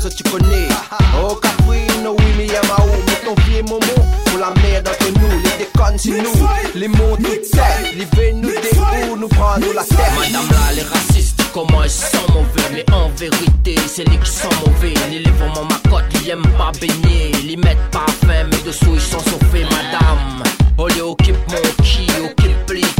ça ce tu connais. Oh Caprino, oui, mais y'a ma Mais ton pied, Momo, pour la merde entre nous. Les déconnes, c'est nous. Les mots tout tête, les veines nous déroulent, nous prendre la tête. Madame là, les racistes, comment ils sont mauvais. Mais en vérité, c'est les qui sont mauvais. Les livres ma cote, ils aiment pas baigner. Ils mettent pas faim, mais dessous ils sont sauvés, madame. Oh, les occupe mon qui, occupe plutôt,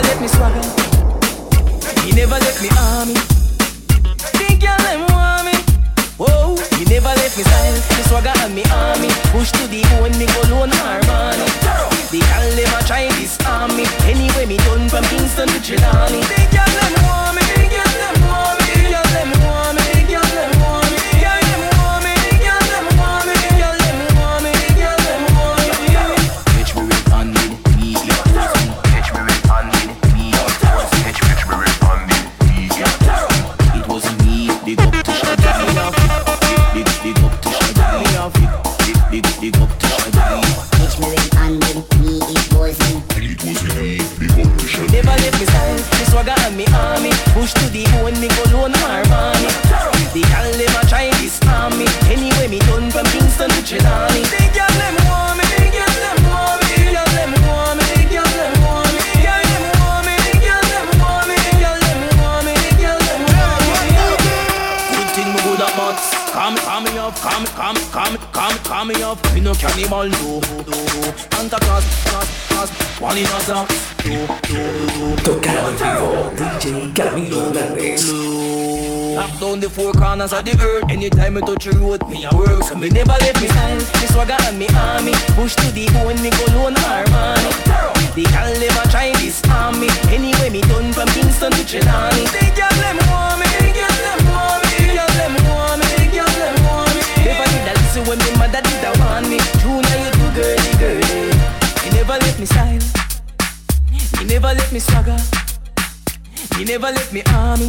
never let me swagger. He never let me army. Think y'all them want me. Whoa, he never let me style. Me swagger and me army. Push to the bone, me go loan Armani. The girl never try this army. Anyway, me done from Kingston to Chilani. me me We no cannibal, no, no, no. Tanta cas, cas, cas, one in other, no, no, no. Tocado en vivo, DJ Camilo Hernández. Up down the four corners of the earth. Anytime I touch a road, me a work So me never let me style, me swagger and me army. Push to the bone, me go lone Armani The gal never try this on me Anyway, me done from Kingston to Trelawny never let me army.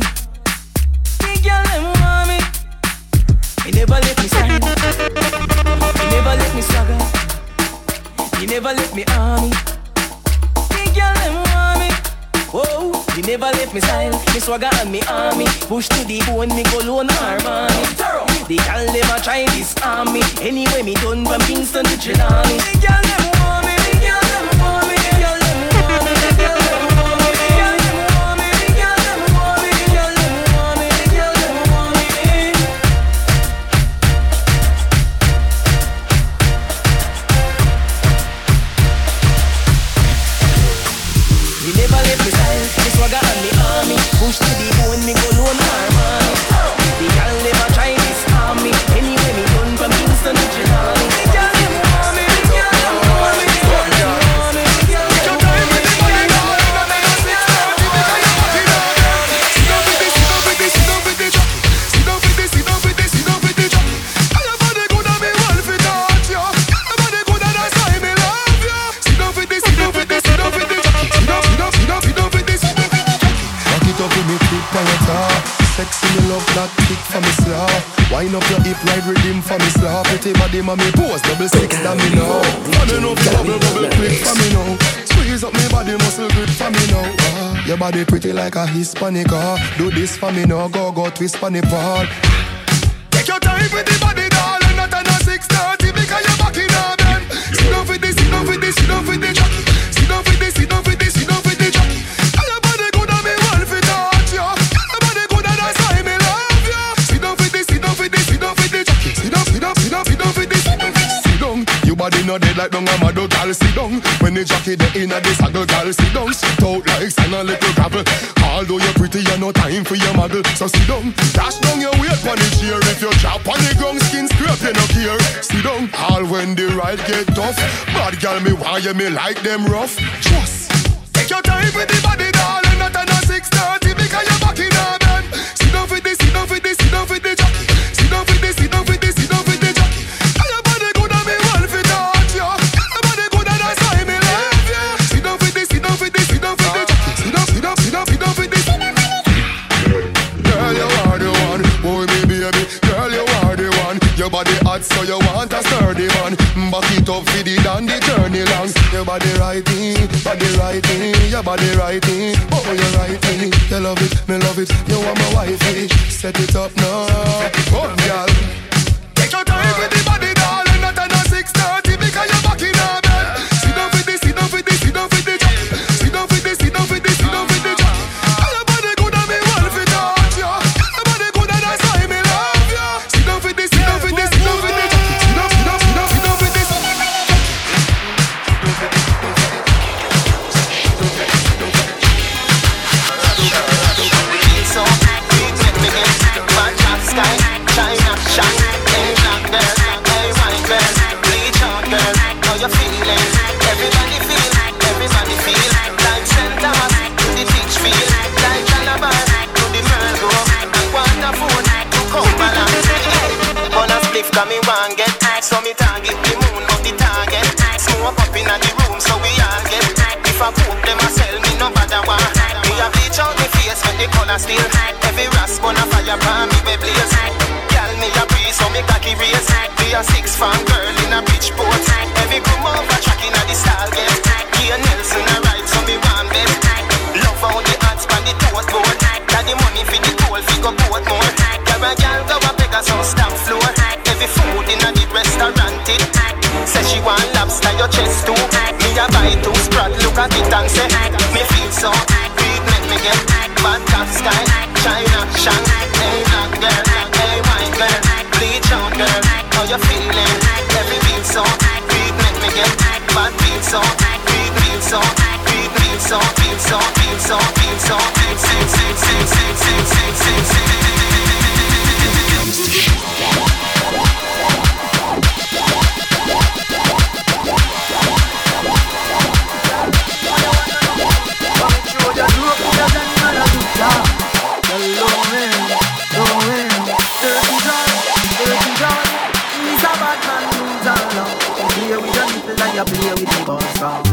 Me girl them want me. He never let me stand. He never let me struggle. He never let me army. Me girl them want me. Oh, he never let me style. Me swagger and me army. Push to the bone, me go lone Armani. The girl a try this army. Anyway, me done from Kingston to Trinity. The girl them your hip, ride rhythm for me slaw. Pretty body, mommy pose, double six, that me know. Fun enough, bubble, bubble, quick for me now. Squeeze up me body, muscle good for me now. Uh, your body pretty like a Hispanic. Uh. Do this for me now, go go twist for the ball. Take your time with the body, darling, not on a six thirty because you're back in a bend. Sit down for this, sit down for this, sit down for jockey. Sit down for this, sit down for this, like dung a mad gal. Sit down. When the jockey the inna the saddle, gal. Sit down. Sit out like sand a little gravel. Although you're pretty, you no time for your model. So sit down. Dash down your weight on the chair. If you drop on the ground, skin scrape, you no care. Sit down. All when the ride get tough. Bad gal me why you me like them rough. Trust. Take your time with the body, darling. Not on a six thirty because you're back in a bend. Sit down for this, sit down for this, sit down for the body hot, so you want a sturdy man. Back it up for the the journey long. Your body right in, body right in, your body right in. Oh, you right in. You love it, me love it. You want my wifey. Set it up now, oh, girl. Inna the room, so we all get, if I poop them a sell me no bother one, me a bleach out me face, make the color still, every rasp on a fire pan me we blaze, Girl, me a breeze, so me cocky raise. Be a six fan girl in a Bridgeport. Every come over track in a the style get. Kia Nelson a ride, so me want bet. Love how the hats pan the toast board. Got the money for the gold, fi go boat more.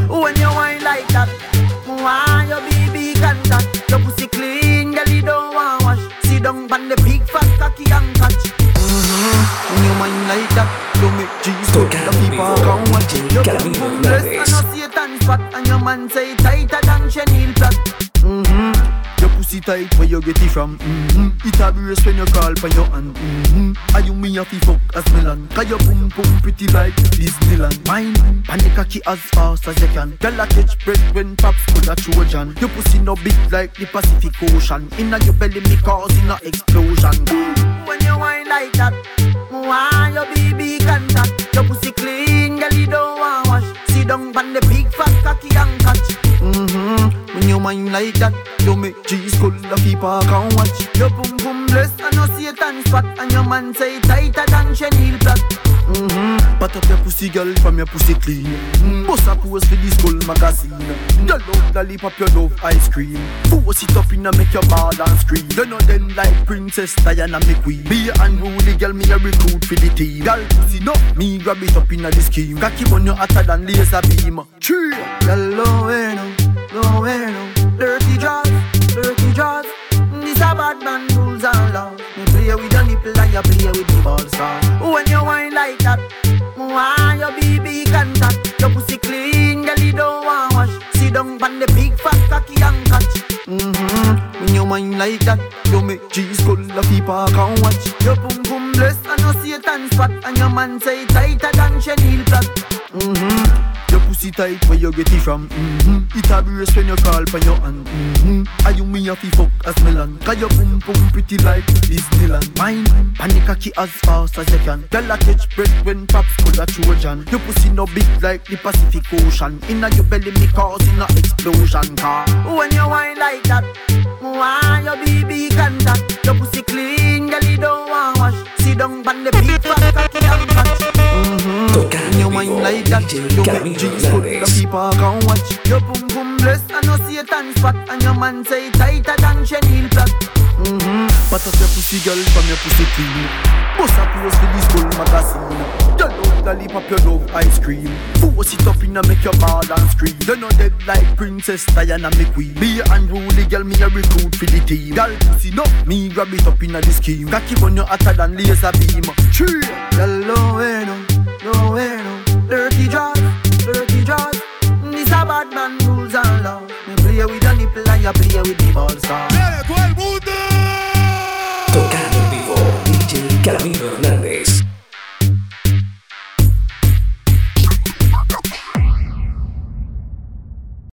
When you whine like that, On the big fat cocky and catch. Mm-hmm. When you whine like that, you make go. The people come watch it. You come bless and no Satan spot, and your man say Tight where you get it from. Mm-hmm. It a brace when you call for your hand. Mm-hmm. Are you me a fi fuck as melon? Cause your boom boom pretty like Disneyland. Mine, the cocky as fast as you can. Girl a catch bread when pops could a Trojan. Your pussy no big like the Pacific Ocean. Inna your belly me causing a explosion. When you whine like that, why your baby contact? Girl from your pussy clean. Mm-hmm. Bust a pose for the skull magazine. You love lollipop, you love ice cream. Force it up in and make your ball and scream. You know them like Princess Diana McQueen. Be a unruly girl, me a recruit for the team. Girl pussy no, me grab it up in a the scheme. Cocky on you hotter than laser beam. Cheer, girl, low no, low no, dirty jaws, dirty jaws. This a bad man rules and law. you play with the balls. When you whine like that, why your BB contact? Your pussy clean, girl, you don't want wash. Sit down on the big fat cocky and catch. Mm-hmm. When you whine like that, you make cheese full of people can watch. Your pum pum bless and no Satan spot, and your man say tighter than chenille. Tight where you get it from. Mm-hmm. It a brace when you call for your hand. Mm-hmm. Are you me a fi fuck as melon? Cause your pum pum pretty like Disneyland. Mine, panic cocky as fast as you can. Girl a catch breath when pops full of Trojan. Your pussy no big like the Pacific Ocean. Inna your belly me causing a explosion car. When you whine like that, why your BB contact? Your pussy clean, girl you don't want wash. Sit down on the big fat cocky and catch. You whine like that, you make jeans full of people can watch. Your pum pum bless and no Satan spot, and your man say tighter than chenille plot. Mm-hmm. But up your pussy girl from your pussy clean. Bust a pose for this bull magazine. You love lollipop, you love ice cream. Force it up in and make your ball and scream. You know dead like Princess Diana McQueen. Be a unruly girl, me a recruit for the team. Girl pussy no, me grab it up in a the scheme. Cocky when you hotter than laser beam. Tree, girl no you play with the ball star. Viene todo el mundo. Tocando en vivo, DJ Camilo Hernández.